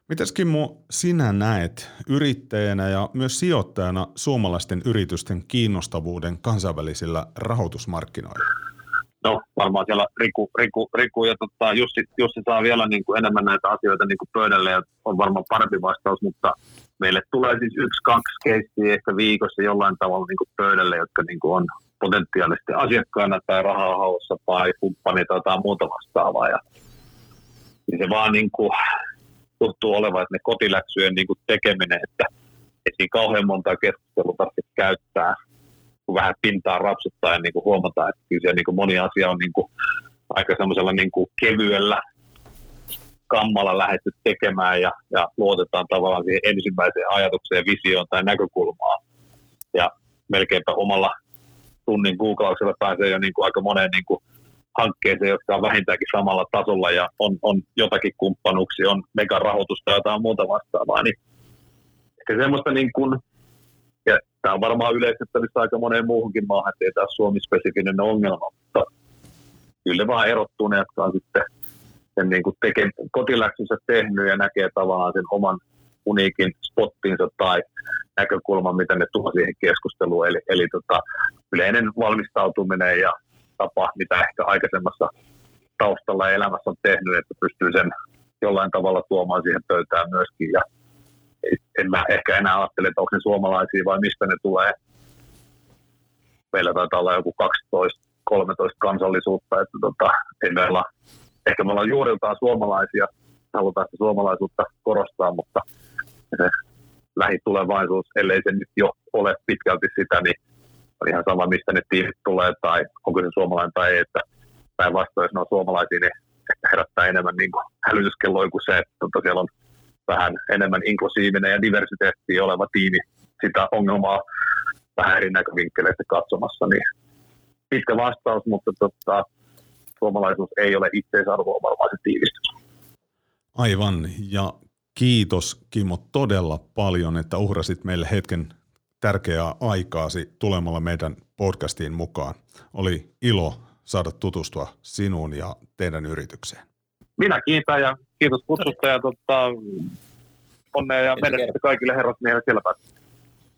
Mitäs Kimmo, sinä näet yrittäjänä ja myös sijoittajana suomalaisten yritysten kiinnostavuuden kansainvälisillä rahoitusmarkkinoilla? No varmaan siellä Riku, Riku, Riku ja tota, Jussi, Jussi saa vielä niin kuin enemmän näitä asioita niin kuin pöydälle ja on varmaan parempi vastaus, mutta meille tulee siis yksi, kaksi keissiä ehkä viikossa jollain tavalla niin kuin pöydälle, jotka niin kuin on potentiaalisesti asiakkaana tai rahaa haussa tai kumppani tai jotain muuta vastaavaa. Ja, niin se vaan niin kuin, tuntuu olevan, että ne kotiläksyjen niin kuin tekeminen, että ei siinä kauhean monta keskustelua tarvitse käyttää, kun vähän pintaa rapsuttaa ja niin kuin huomata, että kyllä siellä niin kuin moni asia on niin kuin aika semmoisella niin kevyellä kammalla lähdetty tekemään ja, ja luotetaan tavallaan siihen ensimmäiseen ajatukseen, visioon tai näkökulmaan. Ja melkeinpä omalla tunnin googlauksella pääsee jo niin kuin aika moneen niin kuin hankkeeseen, jotka on vähintäänkin samalla tasolla ja on, on jotakin kumppanuuksia, on megarahoitusta tai jotain muuta vastaavaa. Niin ehkä semmoista niin kuin, ja tämä on varmaan yleistettävissä aika moneen muuhunkin maahan, että ei tämä Suomi-spesifinen ongelma, mutta kyllä vaan erottuu ne, jotka on sitten sen niin kuin teke, kotiläksynsä tehnyt ja näkee tavallaan sen oman uniikin spottinsa tai näkökulman, mitä ne tuo siihen keskusteluun. Eli, eli tota, yleinen valmistautuminen ja tapa, mitä ehkä aikaisemmassa taustalla ja elämässä on tehnyt, että pystyy sen jollain tavalla tuomaan siihen pöytään myöskin. Ja en mä ehkä enää ajattele, että onko ne suomalaisia vai mistä ne tulee. Meillä taitaa olla joku 12-13 kansallisuutta, että tota, ei meillä, ehkä me ollaan juuriltaan suomalaisia, halutaan sitä suomalaisuutta korostaa, mutta se lähitulevaisuus, ellei se nyt jo ole pitkälti sitä, niin on ihan sama, mistä ne tiimit tulee tai onko se suomalainen tai ei, että päinvastoin, jos ne on suomalaisia, niin ehkä herättää enemmän niin kuin hälytyskelloja kuin se, että siellä on vähän enemmän inklusiivinen ja diversiteetti oleva tiimi sitä ongelmaa vähän eri näkövinkkeleistä katsomassa, niin pitkä vastaus, mutta tota, suomalaisuus ei ole itseisarvoa varmaan se tiivistys. Aivan, ja kiitos Kimmo todella paljon, että uhrasit meille hetken tärkeää aikaasi tulemalla meidän podcastiin mukaan. Oli ilo saada tutustua sinuun ja teidän yritykseen. Minä kiitän ja kiitos kutsusta ja tota, onnea ja menestystä kaikille herrat miehille siellä päässä.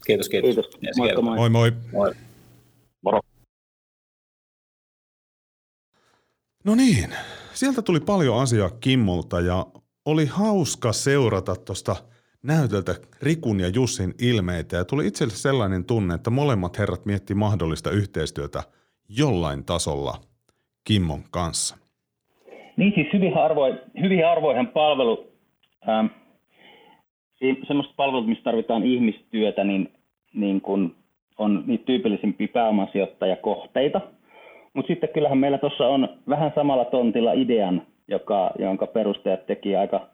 Kiitos, kiitos. Kiitos. Moikka, moi. Moi moi. Moi. Moro. No niin, sieltä tuli paljon asiaa Kimmolta ja oli hauska seurata tuosta näytöltä Rikun ja Jussin ilmeitä ja tuli itselle sellainen tunne, että molemmat herrat mietti mahdollista yhteistyötä jollain tasolla Kimmon kanssa. Niin siis hyvin, harvoin, hyvin harvoinhan palvelu, ähm, semmoista palvelut, missä tarvitaan ihmistyötä, niin, niin kun on niitä tyypillisimpiä pääomasijoittajakohteita. Mutta sitten kyllähän meillä tuossa on vähän samalla tontilla idean, joka, jonka perustajat teki aika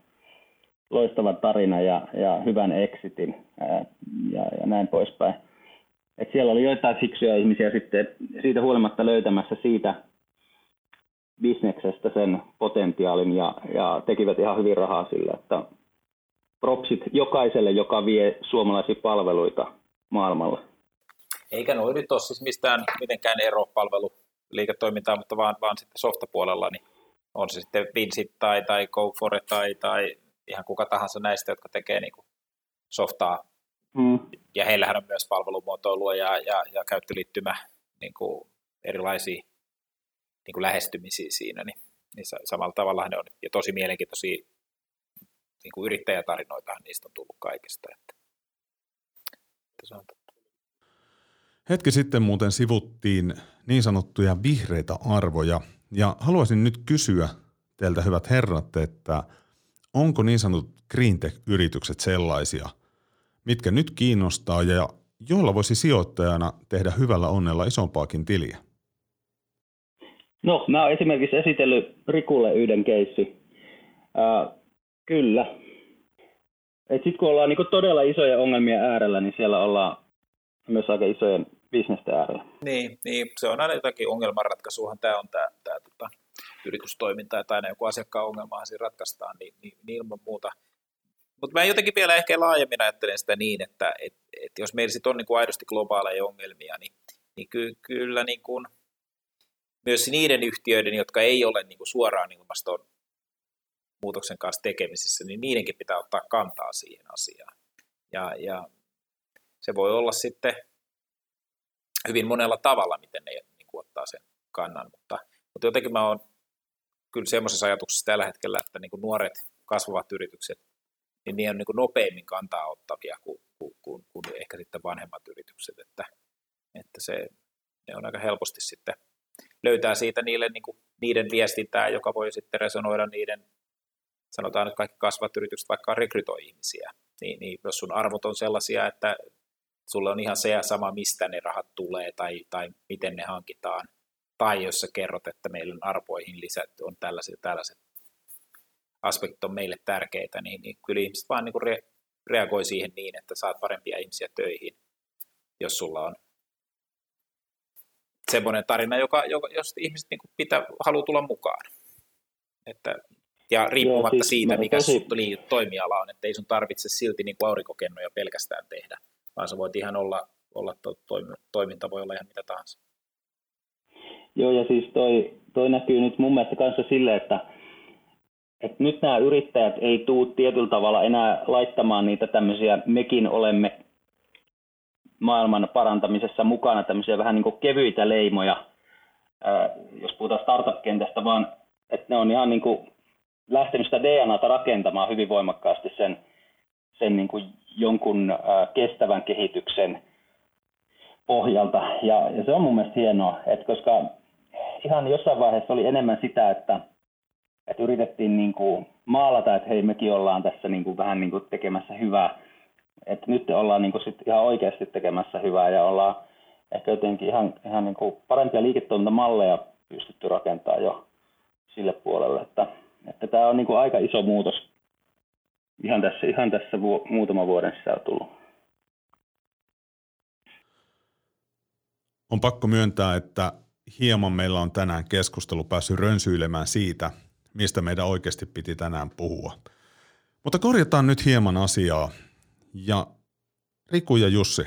loistavan tarina ja, ja hyvän exitin ää, ja, ja näin poispäin. Et siellä oli joitain fiksuja ihmisiä sitten siitä huolimatta löytämässä siitä bisneksestä sen potentiaalin ja, ja tekivät ihan hyvin rahaa sillä, että propsit jokaiselle, joka vie suomalaisia palveluita maailmalla. Eikä noin nyt ole siis mistään mitenkään eropalvelu liiketoimintaa, mutta vaan, vaan sitten softapuolella, niin on se sitten Vinsit tai, tai GoFore tai, tai ihan kuka tahansa näistä, jotka tekee niin kuin softaa. Mm. Ja heillähän on myös palvelumuotoilua ja, ja, ja käyttöliittymä niin kuin erilaisia niin kuin lähestymisiä siinä, niin, niin samalla tavalla ne on ja tosi mielenkiintoisia niin kuin yrittäjätarinoita niistä on tullut kaikista. Että, että se on Hetki sitten muuten sivuttiin niin sanottuja vihreitä arvoja, ja haluaisin nyt kysyä teiltä hyvät herrat, että onko niin sanotut green-tech-yritykset sellaisia, mitkä nyt kiinnostaa ja joilla voisi sijoittajana tehdä hyvällä onnella isompaakin tiliä? No, mä oon esimerkiksi esitellyt Rikulle yhden keissi. Äh, kyllä. Sitten kun ollaan niinku todella isoja ongelmia äärellä, niin siellä ollaan myös aika isojen bisnestä äärellä. Niin, niin, se on aina jotakin ongelmanratkaisuahan tämä on tämä, tämä tota, yritystoiminta, tai aina joku asiakkaan ongelma siinä ratkaistaan, niin, niin, niin ilman muuta. Mutta mä jotenkin vielä ehkä laajemmin ajattelen sitä niin, että et, et jos meillä sitten on niin kuin aidosti globaaleja ongelmia, niin, niin ky, kyllä niin kuin, myös niiden yhtiöiden, jotka ei ole niin kuin suoraan ilmaston muutoksen kanssa tekemisissä, niin niidenkin pitää ottaa kantaa siihen asiaan. Ja, ja se voi olla sitten hyvin monella tavalla, miten ne niin kuin ottaa sen kannan, mutta, mutta jotenkin mä oon kyllä semmoisessa ajatuksessa tällä hetkellä, että niin kuin nuoret kasvavat yritykset, niin ne on niin kuin nopeimmin kantaa ottavia kuin, kuin, kuin, kuin ehkä sitten vanhemmat yritykset, että, että se, ne on aika helposti sitten löytää siitä niille, niin kuin, niiden viestintää, joka voi sitten resonoida niiden, sanotaan nyt kaikki kasvavat yritykset vaikka rekrytoi ihmisiä, niin, niin jos sun arvot on sellaisia, että sulla on ihan se ja sama, mistä ne rahat tulee tai, tai miten ne hankitaan. Tai jos sä kerrot, että meillä on arvoihin lisätty, on tällaiset, tällaiset aspektit on meille tärkeitä, niin, niin kyllä ihmiset vaan niin kuin re, reagoi siihen niin, että saat parempia ihmisiä töihin, jos sulla on semmoinen tarina, joka, joka, jos ihmiset niin pitää, haluaa tulla mukaan. Että, ja riippumatta Joo, siis siitä, mikä tosi... toimiala on, että ei sun tarvitse silti niin aurinkokennoja pelkästään tehdä, vaan sä voit ihan olla, olla to, toiminta voi olla ihan mitä tahansa. Joo, ja siis toi, toi näkyy nyt mun mielestä kanssa sille, että, että nyt nämä yrittäjät ei tuu tietyllä tavalla enää laittamaan niitä tämmöisiä, mekin olemme maailman parantamisessa mukana tämmöisiä vähän niin kuin kevyitä leimoja, jos puhutaan startup-kentästä, vaan että ne on ihan niin kuin lähtenyt sitä DNAta rakentamaan hyvin voimakkaasti sen, sen niin kuin jonkun kestävän kehityksen pohjalta. Ja, ja se on mun mielestä hienoa, että koska ihan jossain vaiheessa oli enemmän sitä, että, että yritettiin niin kuin maalata, että hei mekin ollaan tässä niin kuin vähän niin kuin tekemässä hyvää. Että nyt ollaan niin kuin sit ihan oikeasti tekemässä hyvää ja ollaan ehkä jotenkin ihan, ihan niin kuin parempia liiketoimintamalleja pystytty rakentamaan jo sille puolelle. Että, että tämä on niin kuin aika iso muutos ihan tässä, ihan tässä vu, muutama vuoden sisällä tullut. On pakko myöntää, että hieman meillä on tänään keskustelu päässyt rönsyilemään siitä, mistä meidän oikeasti piti tänään puhua. Mutta korjataan nyt hieman asiaa. Ja Riku ja Jussi,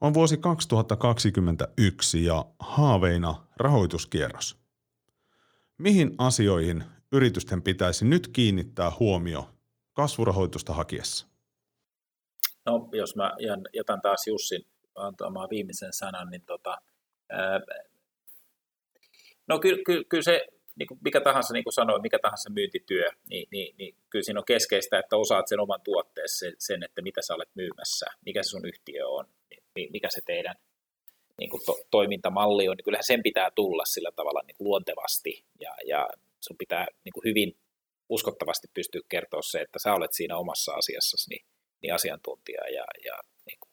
on vuosi 2021 ja haaveina rahoituskierros. Mihin asioihin yritysten pitäisi nyt kiinnittää huomio kasvurahoitusta hakiessa? No, jos mä jätän taas Jussin antamaan viimeisen sanan, niin tota, no kyllä, kyllä, kyllä se, niin kuin mikä tahansa, niin kuin sanoin, mikä tahansa myyntityö, niin, niin, niin kyllä siinä on keskeistä, että osaat sen oman tuotteessa sen, että mitä sä olet myymässä, mikä se sun yhtiö on, mikä se teidän niin kuin to, toimintamalli on, niin kyllähän sen pitää tulla sillä tavalla niin kuin luontevasti ja, ja sun pitää niin kuin hyvin uskottavasti pystyä kertoa se, että sä olet siinä omassa asiassasi niin, niin asiantuntija ja, ja niin kuin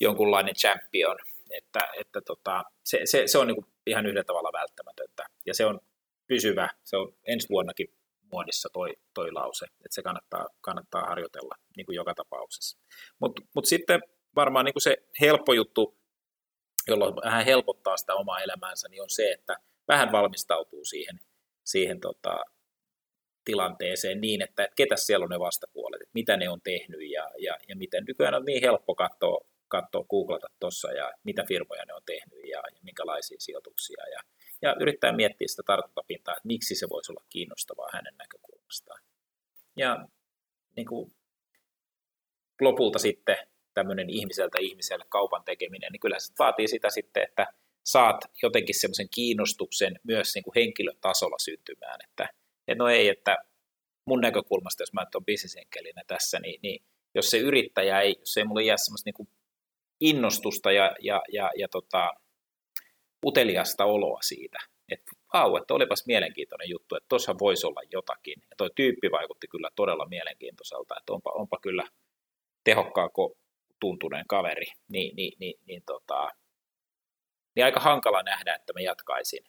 jonkunlainen champion, että, että tota, se, se, se on niin kuin ihan yhdellä tavalla välttämätöntä ja se on pysyvä, se on ensi vuonnakin muodissa toi, toi lause, että se kannattaa, kannattaa harjoitella niin kuin joka tapauksessa. Mutta mut sitten varmaan niin kuin se helppo juttu, jolloin vähän helpottaa sitä omaa elämäänsä, niin on se, että vähän valmistautuu siihen, siihen tota, tilanteeseen niin, että ketä siellä on ne vastapuolet, että mitä ne on tehnyt ja, ja, ja miten nykyään on niin helppo katsoa, katsoa googlata tuossa ja mitä firmoja ne on tehnyt ja, ja minkälaisia sijoituksia ja, ja yrittää miettiä sitä tartuntapintaa, että miksi se voisi olla kiinnostavaa hänen näkökulmastaan. Ja niin kuin, lopulta sitten tämmöinen ihmiseltä ihmiselle kaupan tekeminen, niin kyllä se vaatii sitä sitten, että saat jotenkin semmoisen kiinnostuksen myös niin kuin henkilötasolla syntymään, että, että no ei, että mun näkökulmasta, jos mä olen bisnesenkelinä tässä, niin, niin jos se yrittäjä ei, jos ei mulle jää semmoista niin innostusta ja, ja, ja, ja tota, uteliasta oloa siitä, että vau, että olipas mielenkiintoinen juttu, että tuossa voisi olla jotakin. Ja toi tyyppi vaikutti kyllä todella mielenkiintoiselta, että onpa, onpa kyllä tehokkaako tuntuneen kaveri, niin, niin, niin, niin, tota, niin aika hankala nähdä, että mä jatkaisin.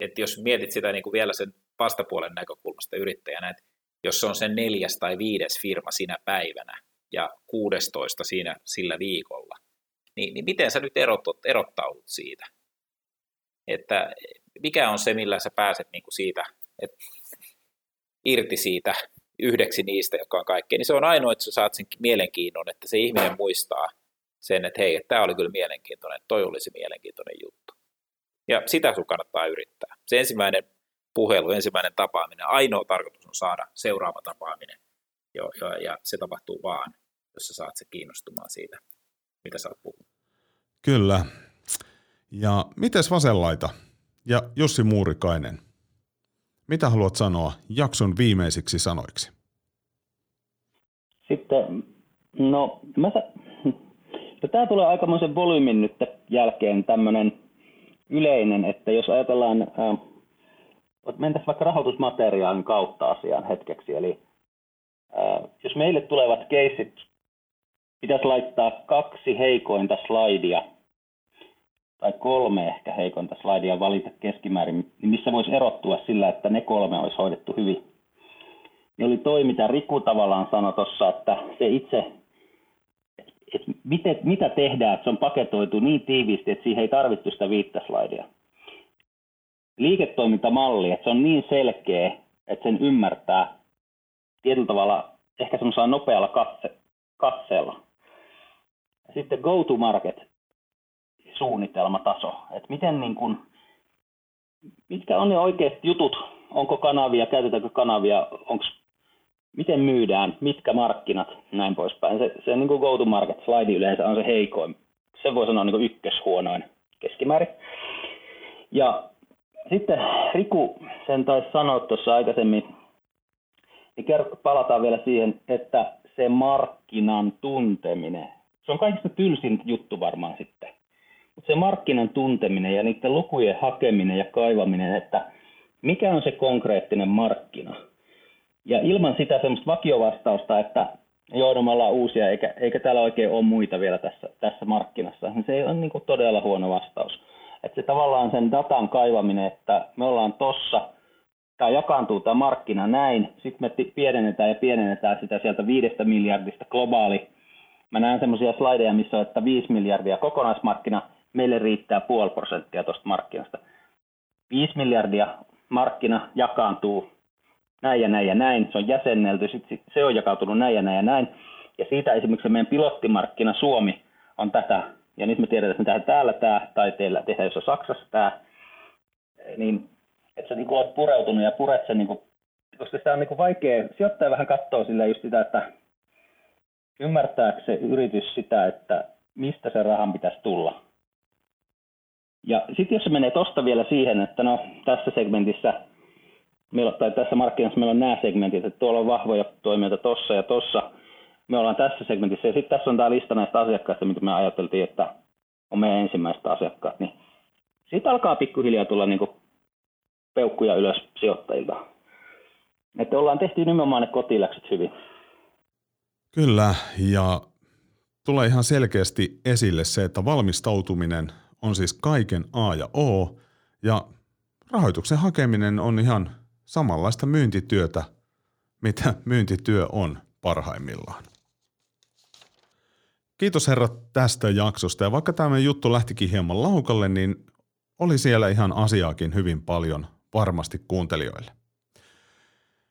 Et jos mietit sitä niin kuin vielä sen vastapuolen näkökulmasta yrittäjänä, että jos se on sen neljäs tai viides firma sinä päivänä ja 16 siinä sillä viikolla, niin, niin miten sä nyt erotut, erottaudut siitä? Että mikä on se, millä sä pääset niin kuin siitä, että irti siitä yhdeksi niistä, joka on kaikkein, niin se on ainoa, että sä saat sen mielenkiinnon, että se ihminen muistaa sen, että hei, tämä oli kyllä mielenkiintoinen, toi olisi mielenkiintoinen juttu. Ja sitä sun kannattaa yrittää. Se ensimmäinen puhelu, ensimmäinen tapaaminen, ainoa tarkoitus on saada seuraava tapaaminen. Jo, jo, ja se tapahtuu vaan, jos sä saat se kiinnostumaan siitä, mitä sä oot puhunut. Kyllä. Ja mites vasenlaita? Ja Jussi Muurikainen, mitä haluat sanoa jakson viimeisiksi sanoiksi? Sitten, no, mä sa- no, tämä tulee aikamoisen volyymin nyt jälkeen tämmöinen yleinen, että jos ajatellaan, äh, mentäisiin vaikka rahoitusmateriaalin kautta asiaan hetkeksi, eli äh, jos meille tulevat keissit pitäisi laittaa kaksi heikointa slaidia tai kolme ehkä heikointa slaidia valita keskimäärin, niin missä voisi erottua sillä, että ne kolme olisi hoidettu hyvin. Niin oli toi, mitä Riku tavallaan sanoi tuossa, että se itse, että mitä tehdään, että se on paketoitu niin tiiviisti, että siihen ei tarvittu sitä viittä slaidia. Liiketoimintamalli, että se on niin selkeä, että sen ymmärtää tietyllä tavalla ehkä semmoisella nopealla katse, katseella. Sitten go-to-market suunnitelmataso, että miten niin kuin, mitkä on ne oikeat jutut, onko kanavia, käytetäänkö kanavia, onko, miten myydään, mitkä markkinat, näin poispäin. Se, se niin kuin go-to-market slide yleensä on se heikoin, se voi sanoa niin kuin ykköshuonoin keskimäärin. Ja sitten Riku sen taisi sanoa tuossa aikaisemmin, niin palataan vielä siihen, että se markkinan tunteminen, se on kaikista tylsin juttu varmaan sitten. Mutta se markkinan tunteminen ja niiden lukujen hakeminen ja kaivaminen, että mikä on se konkreettinen markkina. Ja ilman sitä semmoista vakiovastausta, että ollaan uusia eikä, eikä täällä oikein ole muita vielä tässä, tässä markkinassa, niin se on niin todella huono vastaus. Että se tavallaan sen datan kaivaminen, että me ollaan tossa, tämä jakaantuu tämä markkina näin, sitten me pienennetään ja pienennetään sitä sieltä viidestä miljardista globaali. Mä näen semmoisia slideja, missä on, että 5 miljardia kokonaismarkkina, meille riittää puoli prosenttia tuosta markkinasta. 5 miljardia markkina jakaantuu näin ja näin ja näin, se on jäsennelty, sitten se on jakautunut näin ja näin ja näin. Ja siitä esimerkiksi meidän pilottimarkkina Suomi on tätä, ja nyt me tiedetään, että me tehdään täällä tämä, tai teillä tehdään jossain Saksassa tämä, niin että sä niin olet pureutunut ja puret sen, niin kuin, koska sitä on niin kuin vaikea, sijoittaja vähän katsoo sillä just sitä, että ymmärtääkö se yritys sitä, että mistä se rahan pitäisi tulla. Ja sitten jos se menee tuosta vielä siihen, että no tässä segmentissä, meillä, tai tässä markkinassa meillä on nämä segmentit, että tuolla on vahvoja toimijoita tossa ja tossa, me ollaan tässä segmentissä, ja sitten tässä on tämä lista näistä asiakkaista, mitä me ajateltiin, että on meidän ensimmäiset asiakkaat, niin siitä alkaa pikkuhiljaa tulla niin kuin peukkuja ylös sijoittajilta. Että ollaan tehty nimenomaan ne kotiläkset hyvin. Kyllä, ja tulee ihan selkeästi esille se, että valmistautuminen on siis kaiken A ja O, ja rahoituksen hakeminen on ihan samanlaista myyntityötä, mitä myyntityö on parhaimmillaan. Kiitos herrat tästä jaksosta, ja vaikka tämä juttu lähtikin hieman laukalle, niin oli siellä ihan asiaakin hyvin paljon varmasti kuuntelijoille.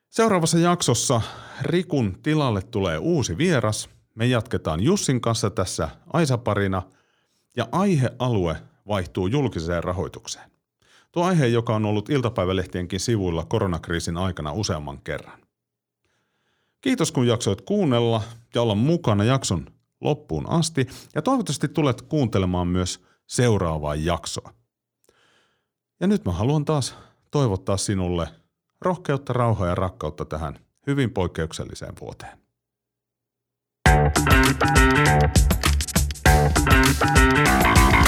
Seuraavassa jaksossa Rikun tilalle tulee uusi vieras. Me jatketaan Jussin kanssa tässä Aisaparina ja aihealue vaihtuu julkiseen rahoitukseen. Tuo aihe, joka on ollut iltapäivälehtienkin sivuilla koronakriisin aikana useamman kerran. Kiitos kun jaksoit kuunnella ja olla mukana jakson loppuun asti ja toivottavasti tulet kuuntelemaan myös seuraavaa jaksoa. Ja nyt mä haluan taas toivottaa sinulle rohkeutta, rauhaa ja rakkautta tähän hyvin poikkeukselliseen vuoteen. Thank you.